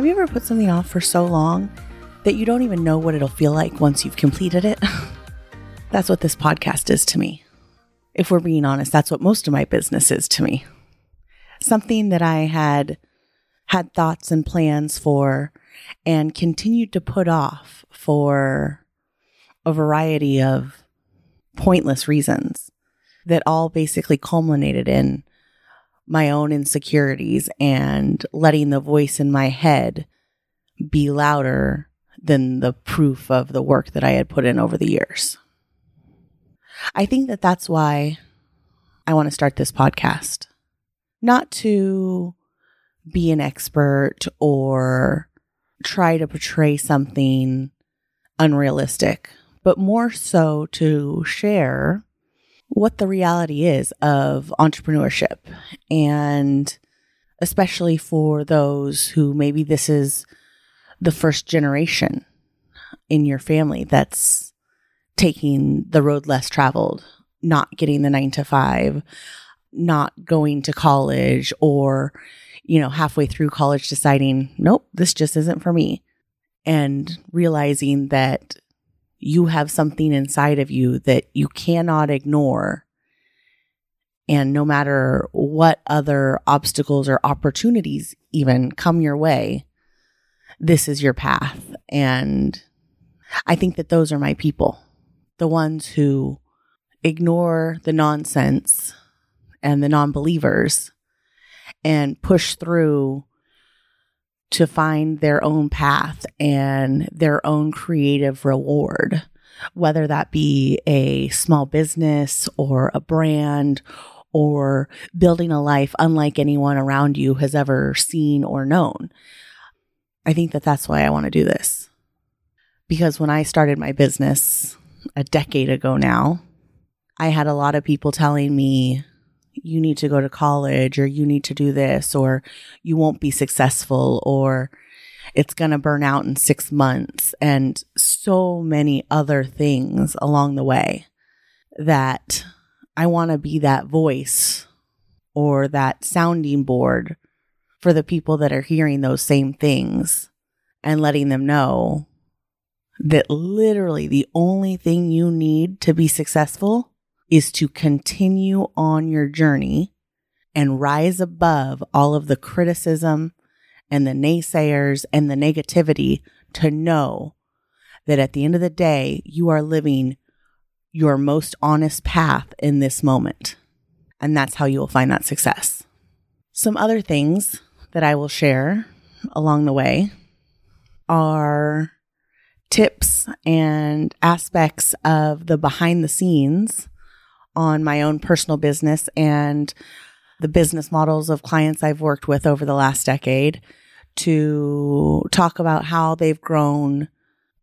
Have you ever put something off for so long that you don't even know what it'll feel like once you've completed it? that's what this podcast is to me. If we're being honest, that's what most of my business is to me. Something that I had had thoughts and plans for and continued to put off for a variety of pointless reasons that all basically culminated in my own insecurities and letting the voice in my head be louder than the proof of the work that I had put in over the years. I think that that's why I want to start this podcast. Not to be an expert or try to portray something unrealistic, but more so to share what the reality is of entrepreneurship. And especially for those who maybe this is the first generation in your family that's taking the road less traveled, not getting the 9 to 5, not going to college or you know halfway through college deciding, nope, this just isn't for me. And realizing that you have something inside of you that you cannot ignore. And no matter what other obstacles or opportunities even come your way, this is your path. And I think that those are my people, the ones who ignore the nonsense and the non believers and push through to find their own path and their own creative reward, whether that be a small business or a brand or building a life unlike anyone around you has ever seen or known. I think that that's why I want to do this. Because when I started my business a decade ago now, I had a lot of people telling me, you need to go to college or you need to do this or you won't be successful or it's going to burn out in six months and so many other things along the way that I want to be that voice or that sounding board for the people that are hearing those same things and letting them know that literally the only thing you need to be successful is to continue on your journey and rise above all of the criticism and the naysayers and the negativity to know that at the end of the day, you are living your most honest path in this moment. And that's how you will find that success. Some other things that I will share along the way are tips and aspects of the behind the scenes on my own personal business and the business models of clients I've worked with over the last decade to talk about how they've grown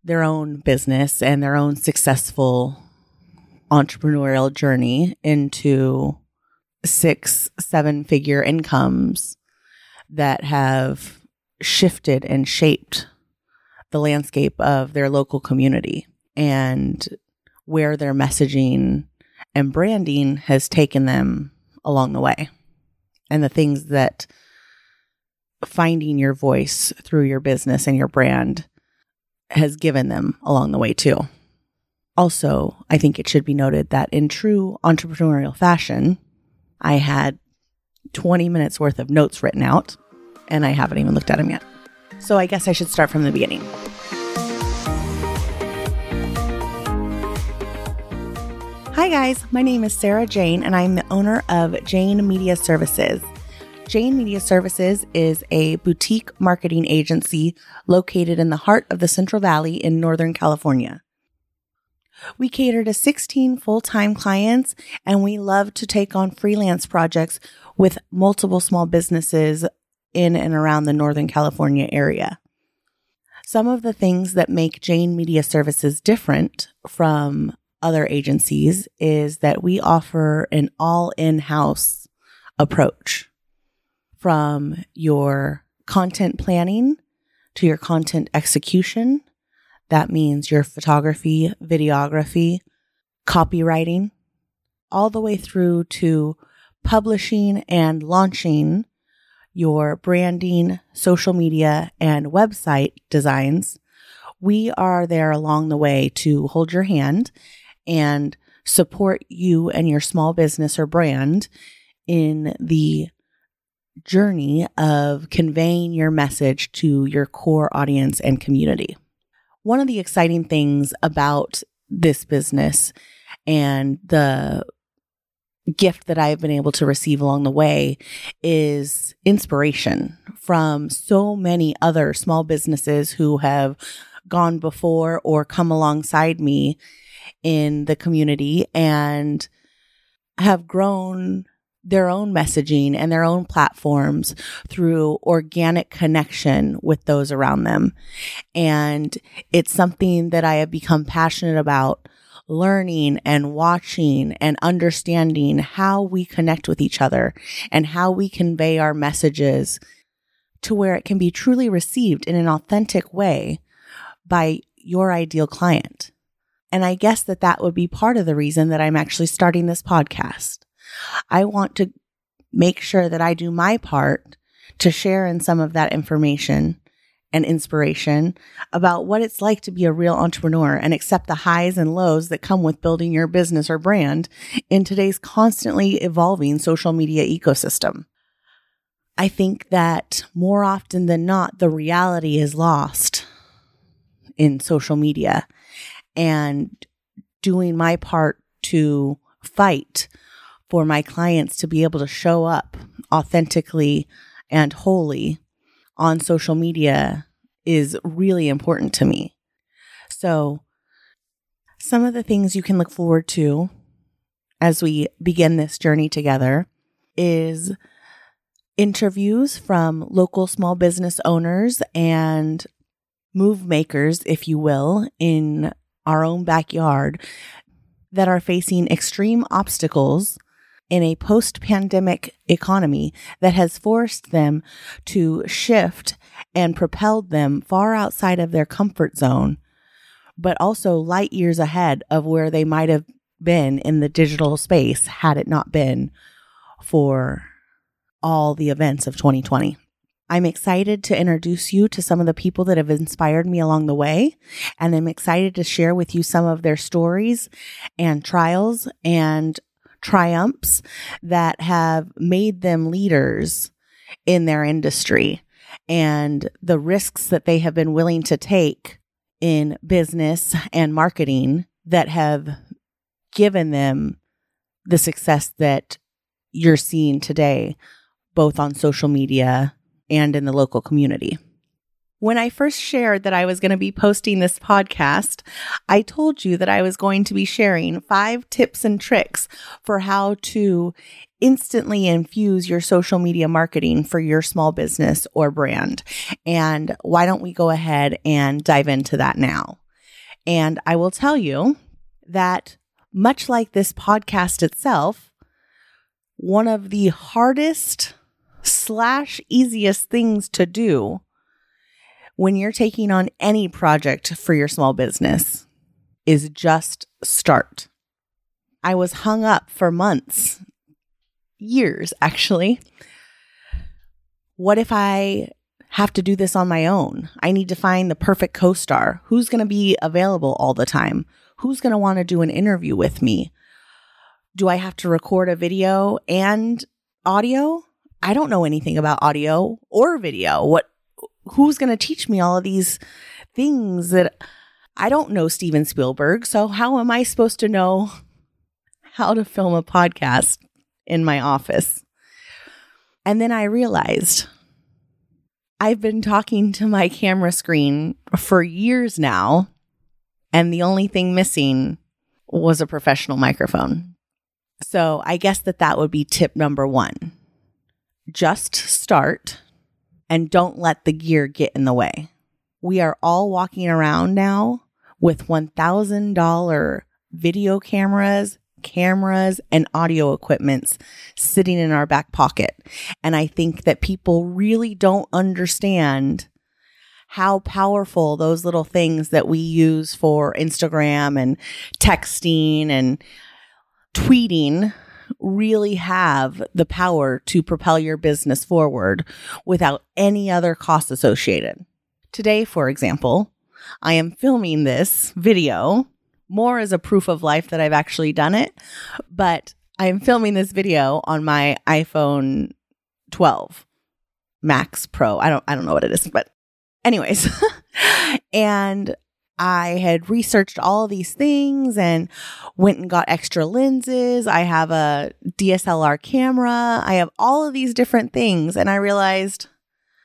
their own business and their own successful entrepreneurial journey into six, seven figure incomes that have shifted and shaped the landscape of their local community and where their messaging and branding has taken them along the way. And the things that finding your voice through your business and your brand has given them along the way, too. Also, I think it should be noted that in true entrepreneurial fashion, I had 20 minutes worth of notes written out and I haven't even looked at them yet. So I guess I should start from the beginning. Hi, guys. My name is Sarah Jane, and I'm the owner of Jane Media Services. Jane Media Services is a boutique marketing agency located in the heart of the Central Valley in Northern California. We cater to 16 full time clients, and we love to take on freelance projects with multiple small businesses in and around the Northern California area. Some of the things that make Jane Media Services different from other agencies is that we offer an all in house approach from your content planning to your content execution. That means your photography, videography, copywriting, all the way through to publishing and launching your branding, social media, and website designs, we are there along the way to hold your hand and support you and your small business or brand in the journey of conveying your message to your core audience and community. One of the exciting things about this business and the gift that I've been able to receive along the way is inspiration from so many other small businesses who have gone before or come alongside me in the community and have grown their own messaging and their own platforms through organic connection with those around them. And it's something that I have become passionate about learning and watching and understanding how we connect with each other and how we convey our messages to where it can be truly received in an authentic way by your ideal client. And I guess that that would be part of the reason that I'm actually starting this podcast. I want to make sure that I do my part to share in some of that information and inspiration about what it's like to be a real entrepreneur and accept the highs and lows that come with building your business or brand in today's constantly evolving social media ecosystem. I think that more often than not, the reality is lost in social media and doing my part to fight for my clients to be able to show up authentically and wholly on social media is really important to me. So, some of the things you can look forward to as we begin this journey together is interviews from local small business owners and move makers, if you will, in our own backyard that are facing extreme obstacles in a post pandemic economy that has forced them to shift and propelled them far outside of their comfort zone, but also light years ahead of where they might have been in the digital space had it not been for all the events of 2020. I'm excited to introduce you to some of the people that have inspired me along the way. And I'm excited to share with you some of their stories and trials and triumphs that have made them leaders in their industry and the risks that they have been willing to take in business and marketing that have given them the success that you're seeing today, both on social media and in the local community. When I first shared that I was going to be posting this podcast, I told you that I was going to be sharing five tips and tricks for how to instantly infuse your social media marketing for your small business or brand. And why don't we go ahead and dive into that now? And I will tell you that much like this podcast itself, one of the hardest slash easiest things to do when you're taking on any project for your small business is just start. I was hung up for months, years actually. What if I have to do this on my own? I need to find the perfect co star. Who's going to be available all the time? Who's going to want to do an interview with me? Do I have to record a video and audio? I don't know anything about audio or video. What who's going to teach me all of these things that I don't know Steven Spielberg. So how am I supposed to know how to film a podcast in my office? And then I realized I've been talking to my camera screen for years now, and the only thing missing was a professional microphone. So I guess that that would be tip number one. Just start and don't let the gear get in the way. We are all walking around now with $1,000 video cameras, cameras, and audio equipments sitting in our back pocket. And I think that people really don't understand how powerful those little things that we use for Instagram and texting and tweeting really have the power to propel your business forward without any other costs associated. Today, for example, I am filming this video more as a proof of life that I've actually done it, but I am filming this video on my iPhone 12 Max Pro. I don't I don't know what it is, but anyways. and I had researched all these things and went and got extra lenses. I have a DSLR camera. I have all of these different things. And I realized,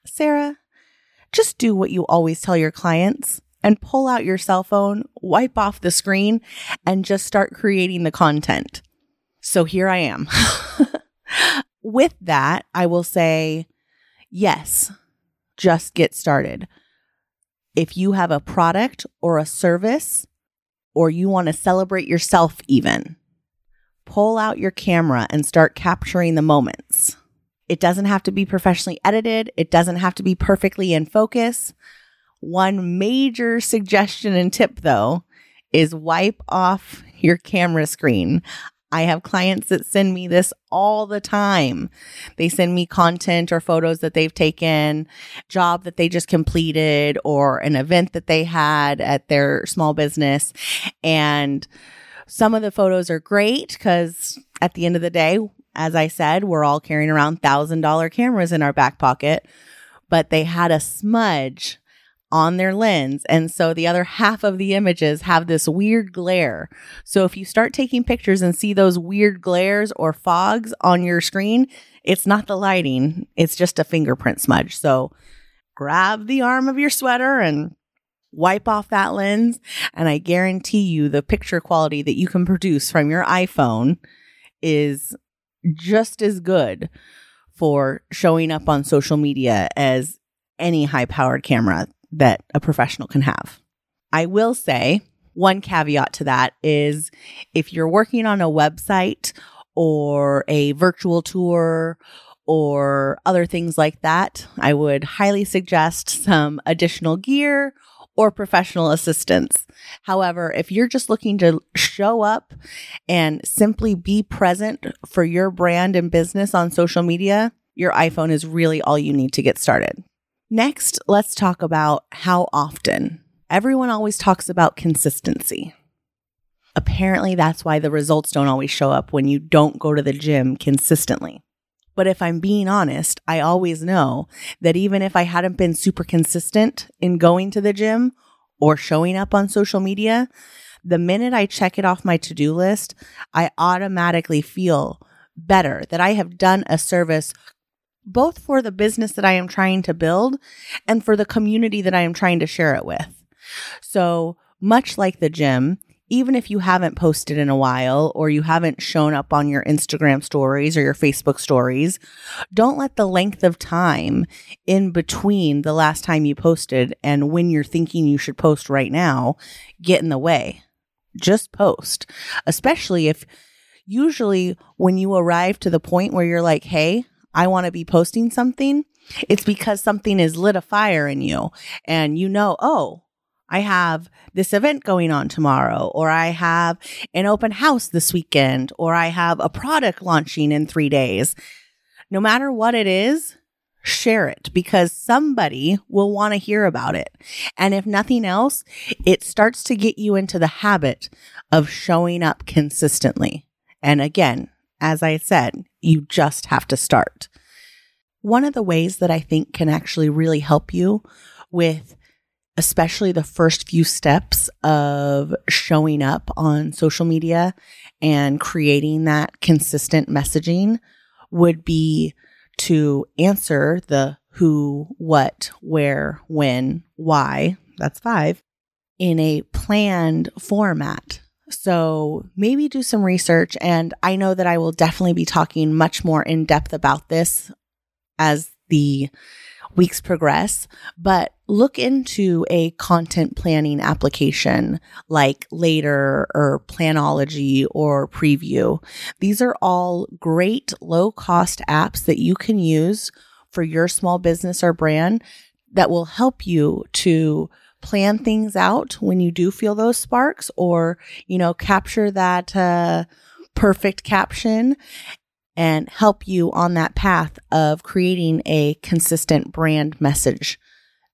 Sarah, just do what you always tell your clients and pull out your cell phone, wipe off the screen, and just start creating the content. So here I am. With that, I will say, yes, just get started if you have a product or a service, or you want to celebrate yourself, even, pull out your camera and start capturing the moments. It doesn't have to be professionally edited, it doesn't have to be perfectly in focus. One major suggestion and tip, though, is wipe off your camera screen. I have clients that send me this all the time. They send me content or photos that they've taken, job that they just completed, or an event that they had at their small business. And some of the photos are great because at the end of the day, as I said, we're all carrying around thousand dollar cameras in our back pocket, but they had a smudge on their lens. And so the other half of the images have this weird glare. So if you start taking pictures and see those weird glares or fogs on your screen, it's not the lighting, it's just a fingerprint smudge. So grab the arm of your sweater and wipe off that lens. And I guarantee you the picture quality that you can produce from your iPhone is just as good for showing up on social media as any high powered camera that a professional can have. I will say one caveat to that is if you're working on a website or a virtual tour or other things like that, I would highly suggest some additional gear or professional assistance. However, if you're just looking to show up and simply be present for your brand and business on social media, your iPhone is really all you need to get started. Next, let's talk about how often. Everyone always talks about consistency. Apparently, that's why the results don't always show up when you don't go to the gym consistently. But if I'm being honest, I always know that even if I hadn't been super consistent in going to the gym or showing up on social media, the minute I check it off my to do list, I automatically feel better that I have done a service both for the business that I am trying to build and for the community that I am trying to share it with. So, much like the gym, even if you haven't posted in a while or you haven't shown up on your Instagram stories or your Facebook stories, don't let the length of time in between the last time you posted and when you're thinking you should post right now get in the way. Just post, especially if usually when you arrive to the point where you're like, Hey, I want to be posting something, it's because something is lit a fire in you and you know, oh, I have this event going on tomorrow, or I have an open house this weekend, or I have a product launching in three days. No matter what it is, share it because somebody will want to hear about it. And if nothing else, it starts to get you into the habit of showing up consistently. And again, as I said, you just have to start. One of the ways that I think can actually really help you with especially the first few steps of showing up on social media and creating that consistent messaging would be to answer the who, what, where, when, why, that's five, in a planned format. So maybe do some research. And I know that I will definitely be talking much more in depth about this as the weeks progress, but look into a content planning application like Later or Planoly or Preview. These are all great low cost apps that you can use for your small business or brand that will help you to plan things out when you do feel those sparks or, you know, capture that, uh, perfect caption and help you on that path of creating a consistent brand message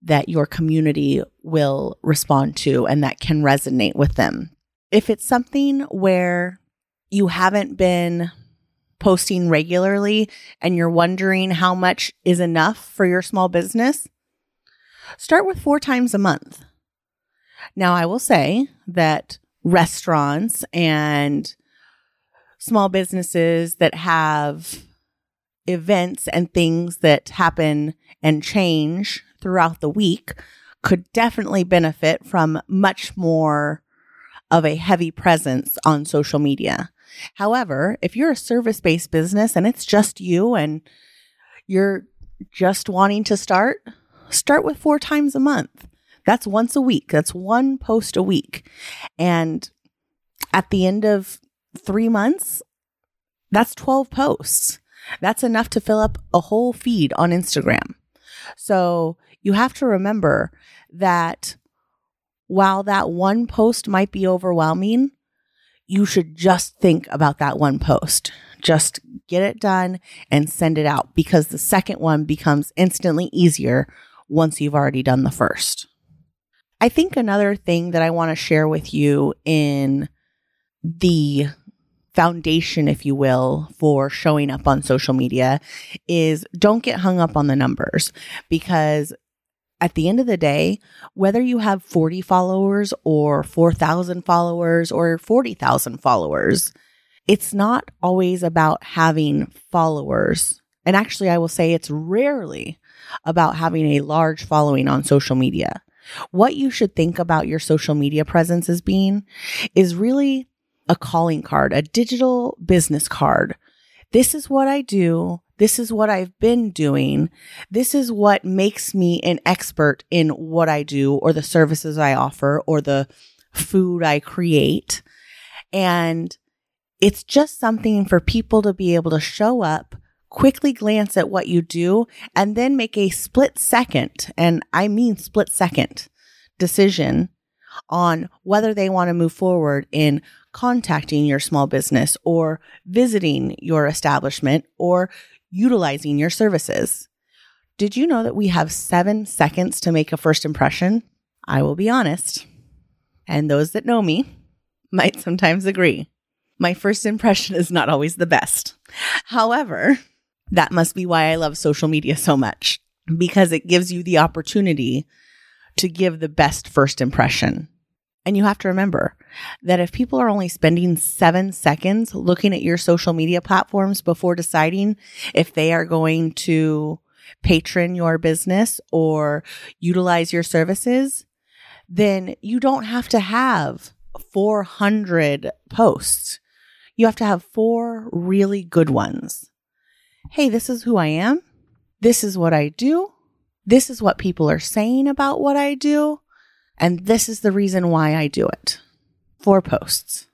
that your community will respond to and that can resonate with them. If it's something where you haven't been posting regularly and you're wondering how much is enough for your small business, start with four times a month. Now, I will say that restaurants and small businesses that have events and things that happen and change throughout the week could definitely benefit from much more of a heavy presence on social media. However, if you're a service based business and it's just you and you're just wanting to start, start with four times a month. That's once a week. That's one post a week. And at the end of three months, that's 12 posts. That's enough to fill up a whole feed on Instagram. So you have to remember that while that one post might be overwhelming, you should just think about that one post. Just get it done and send it out because the second one becomes instantly easier once you've already done the first. I think another thing that I want to share with you in the foundation, if you will, for showing up on social media is don't get hung up on the numbers because at the end of the day, whether you have 40 followers or 4,000 followers or 40,000 followers, it's not always about having followers. And actually, I will say it's rarely about having a large following on social media. What you should think about your social media presence as being is really a calling card, a digital business card. This is what I do. This is what I've been doing. This is what makes me an expert in what I do or the services I offer or the food I create. And it's just something for people to be able to show up, quickly glance at what you do, and then make a split second, and I mean split second decision on whether they want to move forward in contacting your small business or visiting your establishment or utilizing your services. Did you know that we have seven seconds to make a first impression? I will be honest, and those that know me might sometimes agree. My first impression is not always the best. However, that must be why I love social media so much because it gives you the opportunity to give the best first impression. And you have to remember that if people are only spending seven seconds looking at your social media platforms before deciding if they are going to patron your business or utilize your services, then you don't have to have 400 posts. You have to have four really good ones. Hey, this is who I am. This is what I do. This is what people are saying about what I do. And this is the reason why I do it. Four posts.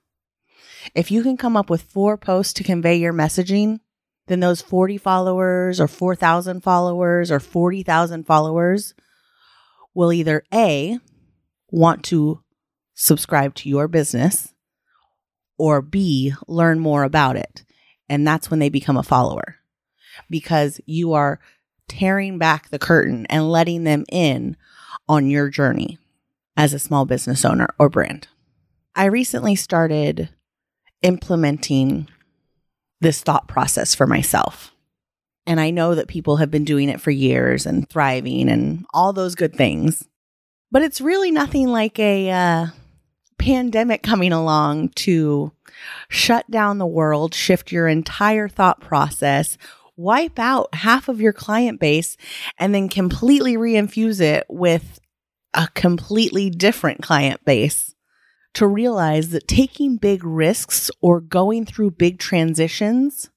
If you can come up with four posts to convey your messaging, then those 40 followers or 4,000 followers or 40,000 followers will either A, want to subscribe to your business or B, learn more about it. And that's when they become a follower because you are tearing back the curtain and letting them in on your journey as a small business owner or brand. I recently started implementing this thought process for myself. And I know that people have been doing it for years and thriving and all those good things. But it's really nothing like a uh, pandemic coming along to shut down the world, shift your entire thought process, wipe out half of your client base, and then completely reinfuse it with a completely different client base to realize that taking big risks or going through big transitions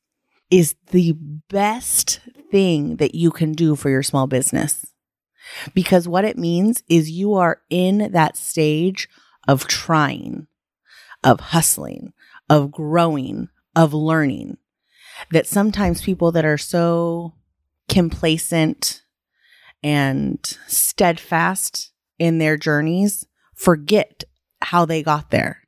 is the best thing that you can do for your small business. Because what it means is you are in that stage of trying, of hustling, of growing, of learning. That sometimes people that are so complacent and steadfast in their journeys forget how they got there.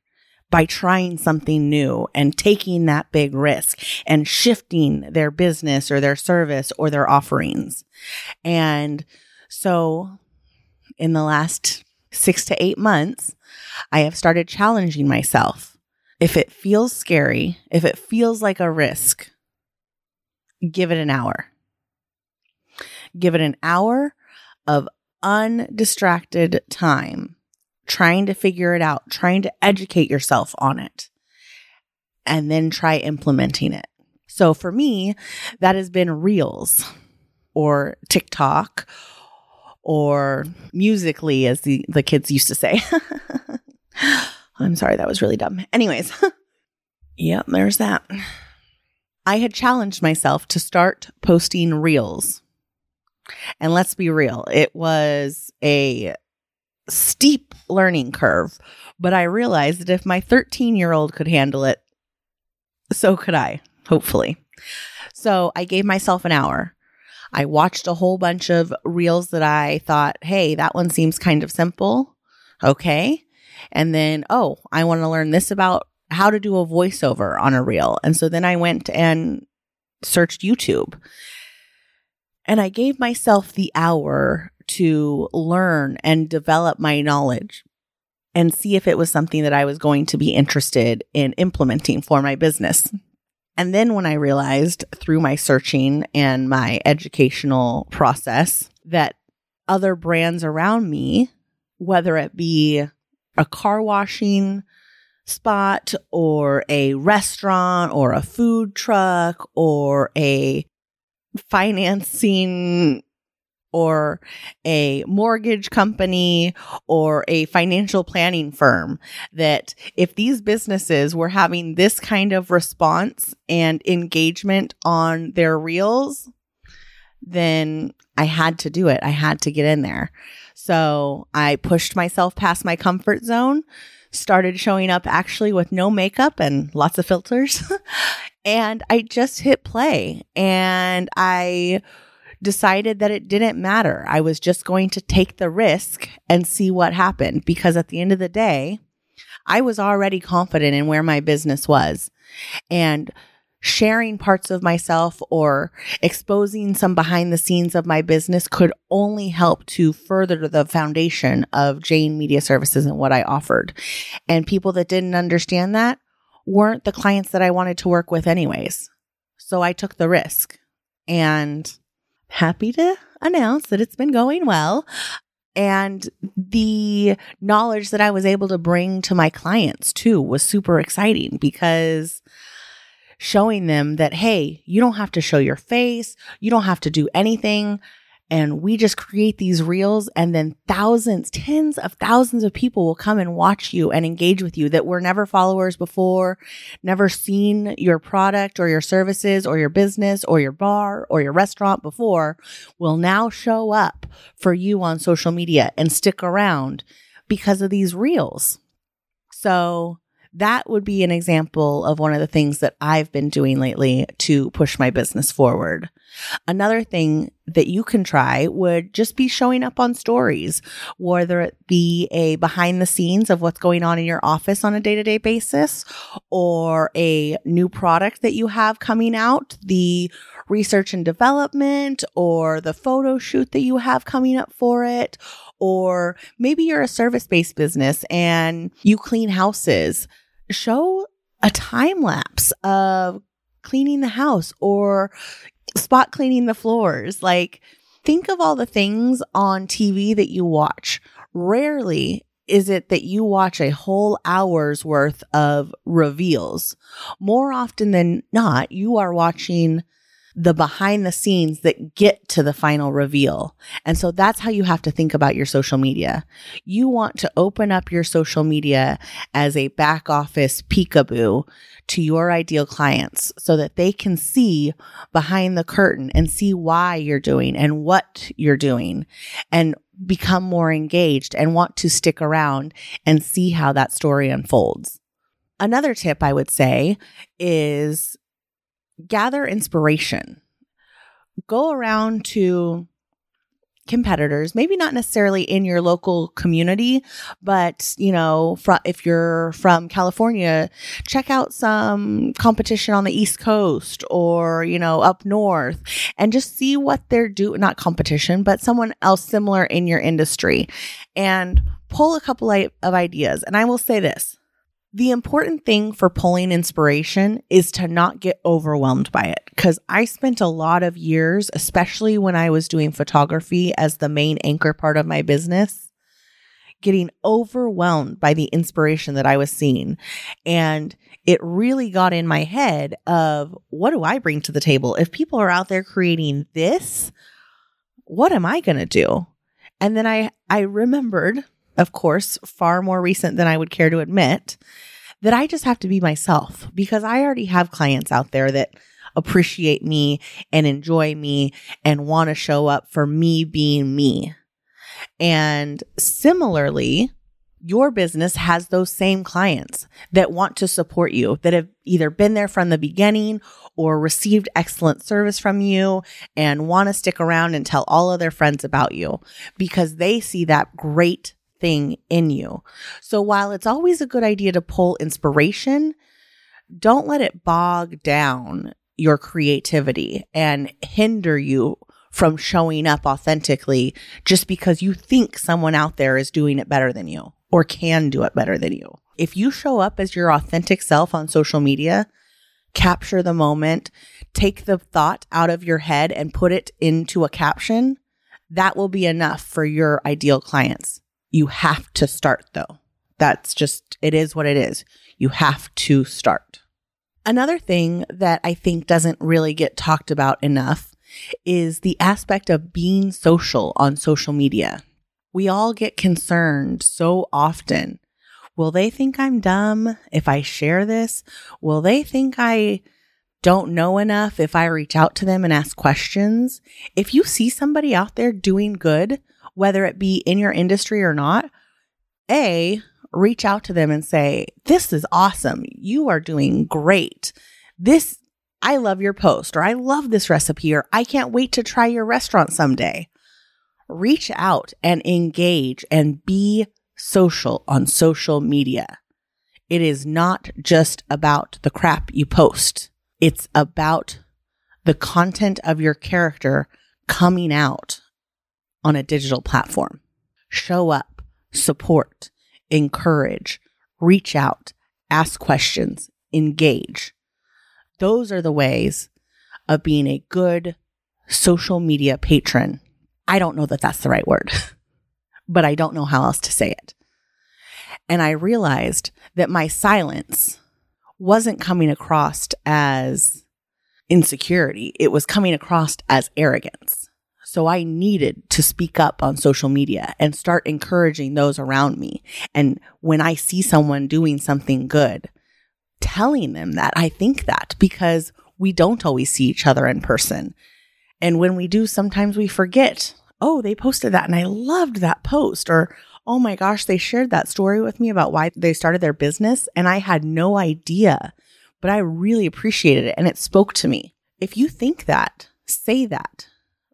by trying something new and taking that big risk and shifting their business or their service or their offerings. And so in the last six to eight months, I have started challenging myself. If it feels scary, if it feels like a risk, give it an hour. Give it an hour of undistracted time trying to figure it out, trying to educate yourself on it, and then try implementing it. So for me, that has been Reels or TikTok or Musical.ly, as the, the kids used to say. I'm sorry, that was really dumb. Anyways, yep, there's that. I had challenged myself to start posting reels. And let's be real, it was a steep learning curve, but I realized that if my 13 year old could handle it, so could I, hopefully. So I gave myself an hour. I watched a whole bunch of reels that I thought, hey, that one seems kind of simple. Okay. And then, oh, I want to learn this about how to do a voiceover on a reel. And so then I went and searched YouTube. And I gave myself the hour to learn and develop my knowledge and see if it was something that I was going to be interested in implementing for my business. And then when I realized through my searching and my educational process that other brands around me, whether it be a car washing spot or a restaurant or a food truck or a financing or a mortgage company or a financial planning firm that if these businesses were having this kind of response and engagement on their reels, then I had to do it. I had to get in there. So I pushed myself past my comfort zone, started showing up actually with no makeup and lots of filters. and I just hit play and I decided that it didn't matter. I was just going to take the risk and see what happened because at the end of the day, I was already confident in where my business was. And sharing parts of myself or exposing some behind the scenes of my business could only help to further the foundation of Jane Media Services and what I offered. And people that didn't understand that weren't the clients that I wanted to work with, anyways. So I took the risk. And happy to announce that it's been going well. And the knowledge that I was able to bring to my clients too was super exciting because showing them that, hey, you don't have to show your face, you don't have to do anything and we just create these reels and then thousands, tens of thousands of people will come and watch you and engage with you that were never followers before, never seen your product or your services or your business or your bar or your restaurant before will now show up for you on social media and stick around because of these reels. So that would be an example of one of the things that I've been doing lately to push my business forward. Another thing that you can try would just be showing up on stories, whether it be a behind the scenes of what's going on in your office on a day to day basis or a new product that you have coming out, the research and development or the photo shoot that you have coming up for it. Or maybe you're a service based business and you clean houses. Show a time lapse of cleaning the house or spot cleaning the floors. Like, think of all the things on TV that you watch. Rarely is it that you watch a whole hour's worth of reveals. More often than not, you are watching the behind the scenes that get to the final reveal. And so that's how you have to think about your social media. You want to open up your social media as a back office peekaboo to your ideal clients so that they can see behind the curtain and see why you're doing and what you're doing and become more engaged and want to stick around and see how that story unfolds. Another tip I would say is gather inspiration. Go around to competitors, maybe not necessarily in your local community, but you know, fr- if you're from California, check out some competition on the East Coast or, you know, up north and just see what they're doing, not competition, but someone else similar in your industry and pull a couple of ideas. And I will say this the important thing for pulling inspiration is to not get overwhelmed by it. Because I spent a lot of years, especially when I was doing photography as the main anchor part of my business, getting overwhelmed by the inspiration that I was seeing. And it really got in my head of what do I bring to the table? If people are out there creating this, what am I going to do? And then I, I remembered of course, far more recent than I would care to admit, that I just have to be myself because I already have clients out there that appreciate me and enjoy me and want to show up for me being me. And similarly, your business has those same clients that want to support you, that have either been there from the beginning or received excellent service from you and want to stick around and tell all of their friends about you because they see that great thing in you. So while it's always a good idea to pull inspiration, don't let it bog down your creativity and hinder you from showing up authentically just because you think someone out there is doing it better than you or can do it better than you. If you show up as your authentic self on social media, capture the moment, take the thought out of your head and put it into a caption, that will be enough for your ideal clients. You have to start though. That's just, it is what it is. You have to start. Another thing that I think doesn't really get talked about enough is the aspect of being social on social media. We all get concerned so often. Will they think I'm dumb if I share this? Will they think I don't know enough if I reach out to them and ask questions? If you see somebody out there doing good, whether it be in your industry or not, A, reach out to them and say, This is awesome. You are doing great. This, I love your post, or I love this recipe, or I can't wait to try your restaurant someday. Reach out and engage and be social on social media. It is not just about the crap you post. It's about the content of your character coming out on a digital platform. Show up, support, encourage, reach out, ask questions, engage. Those are the ways of being a good social media patron. I don't know that that's the right word, but I don't know how else to say it. And I realized that my silence wasn't coming across as insecurity. It was coming across as arrogance. So I needed to speak up on social media and start encouraging those around me. And when I see someone doing something good, telling them that I think that because we don't always see each other in person. And when we do, sometimes we forget, oh, they posted that and I loved that post. Or, oh my gosh, they shared that story with me about why they started their business. And I had no idea, but I really appreciated it and it spoke to me. If you think that, say that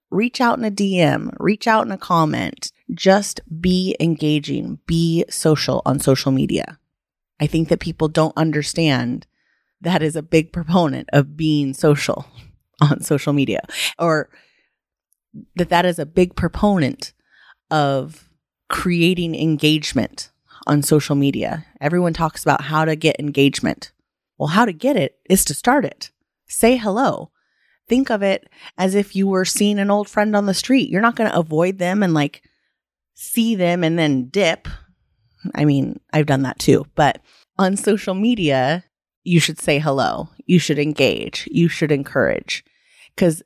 reach out in a DM, reach out in a comment. Just be engaging, be social on social media. I think that people don't understand that is a big proponent of being social on social media or that that is a big proponent of creating engagement on social media. Everyone talks about how to get engagement. Well, how to get it is to start it. Say hello think of it as if you were seeing an old friend on the street. You're not going to avoid them and like see them and then dip. I mean, I've done that too, but on social media, you should say hello. You should engage. You should encourage. Because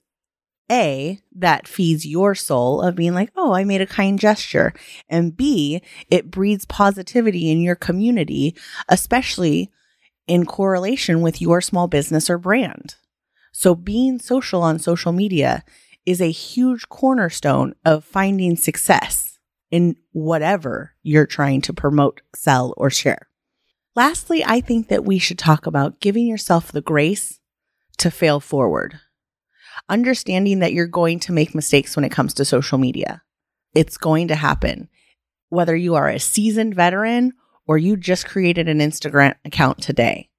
A, that feeds your soul of being like, oh, I made a kind gesture. And B, it breeds positivity in your community, especially in correlation with your small business or brand. So being social on social media is a huge cornerstone of finding success in whatever you're trying to promote, sell, or share. Lastly, I think that we should talk about giving yourself the grace to fail forward. Understanding that you're going to make mistakes when it comes to social media. It's going to happen. Whether you are a seasoned veteran or you just created an Instagram account today,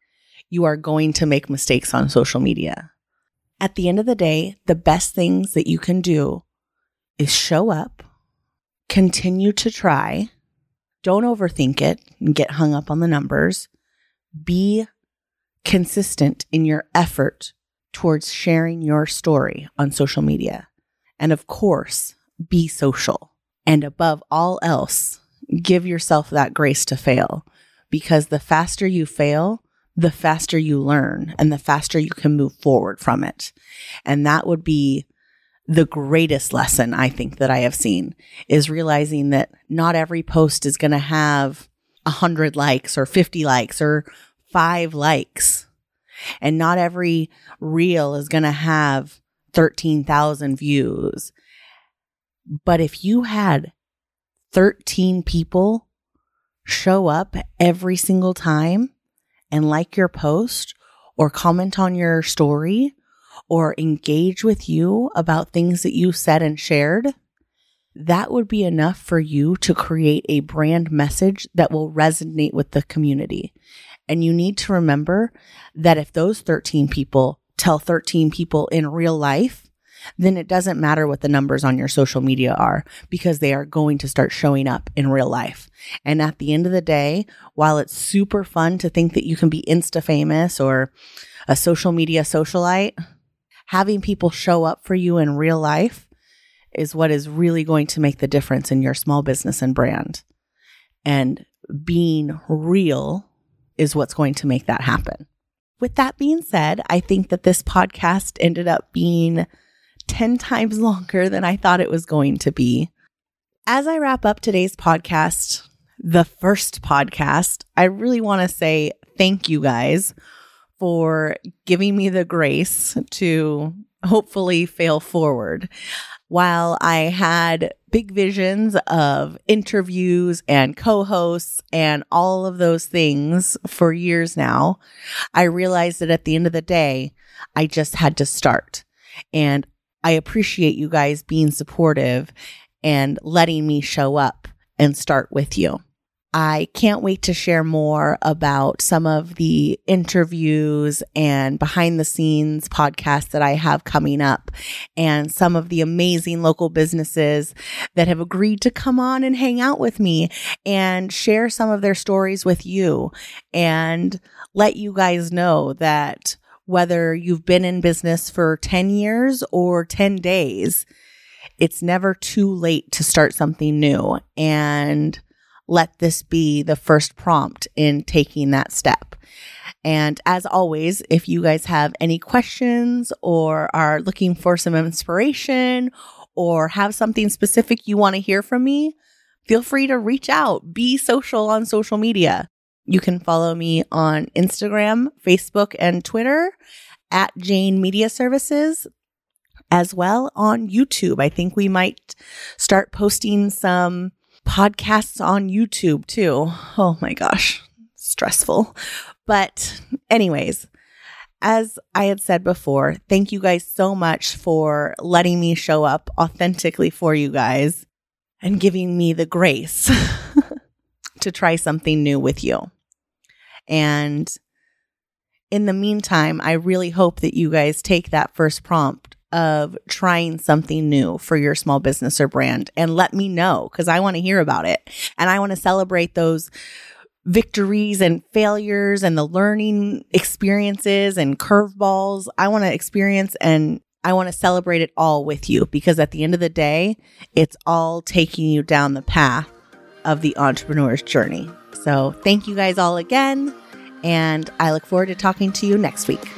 you are going to make mistakes on social media. At the end of the day, the best things that you can do is show up, continue to try, don't overthink it and get hung up on the numbers. Be consistent in your effort towards sharing your story on social media. And of course, be social. And above all else, give yourself that grace to fail because the faster you fail, the faster you learn and the faster you can move forward from it. And that would be the greatest lesson I think that I have seen is realizing that not every post is going to have a hundred likes or 50 likes or five likes. And not every reel is going to have 13,000 views. But if you had 13 people show up every single time and like your post or comment on your story or engage with you about things that you said and shared, that would be enough for you to create a brand message that will resonate with the community. And you need to remember that if those 13 people tell 13 people in real life, then it doesn't matter what the numbers on your social media are because they are going to start showing up in real life. And at the end of the day, while it's super fun to think that you can be insta famous or a social media socialite, having people show up for you in real life is what is really going to make the difference in your small business and brand. And being real is what's going to make that happen. With that being said, I think that this podcast ended up being 10 times longer than I thought it was going to be. As I wrap up today's podcast, the first podcast, I really want to say thank you guys for giving me the grace to hopefully fail forward. While I had big visions of interviews and co-hosts and all of those things for years now, I realized that at the end of the day, I just had to start. And I appreciate you guys being supportive and letting me show up and start with you. I can't wait to share more about some of the interviews and behind the scenes podcasts that I have coming up and some of the amazing local businesses that have agreed to come on and hang out with me and share some of their stories with you and let you guys know that whether you've been in business for 10 years or 10 days, it's never too late to start something new. And let this be the first prompt in taking that step. And as always, if you guys have any questions or are looking for some inspiration or have something specific you want to hear from me, feel free to reach out. Be social on social media. You can follow me on Instagram, Facebook, and Twitter at Jane Media Services, as well on YouTube. I think we might start posting some podcasts on YouTube too. Oh my gosh, stressful. But, anyways, as I had said before, thank you guys so much for letting me show up authentically for you guys and giving me the grace to try something new with you. And in the meantime, I really hope that you guys take that first prompt of trying something new for your small business or brand and let me know because I want to hear about it. And I want to celebrate those victories and failures and the learning experiences and curveballs. I want to experience and I want to celebrate it all with you because at the end of the day, it's all taking you down the path of the entrepreneur's journey. So thank you guys all again. And I look forward to talking to you next week.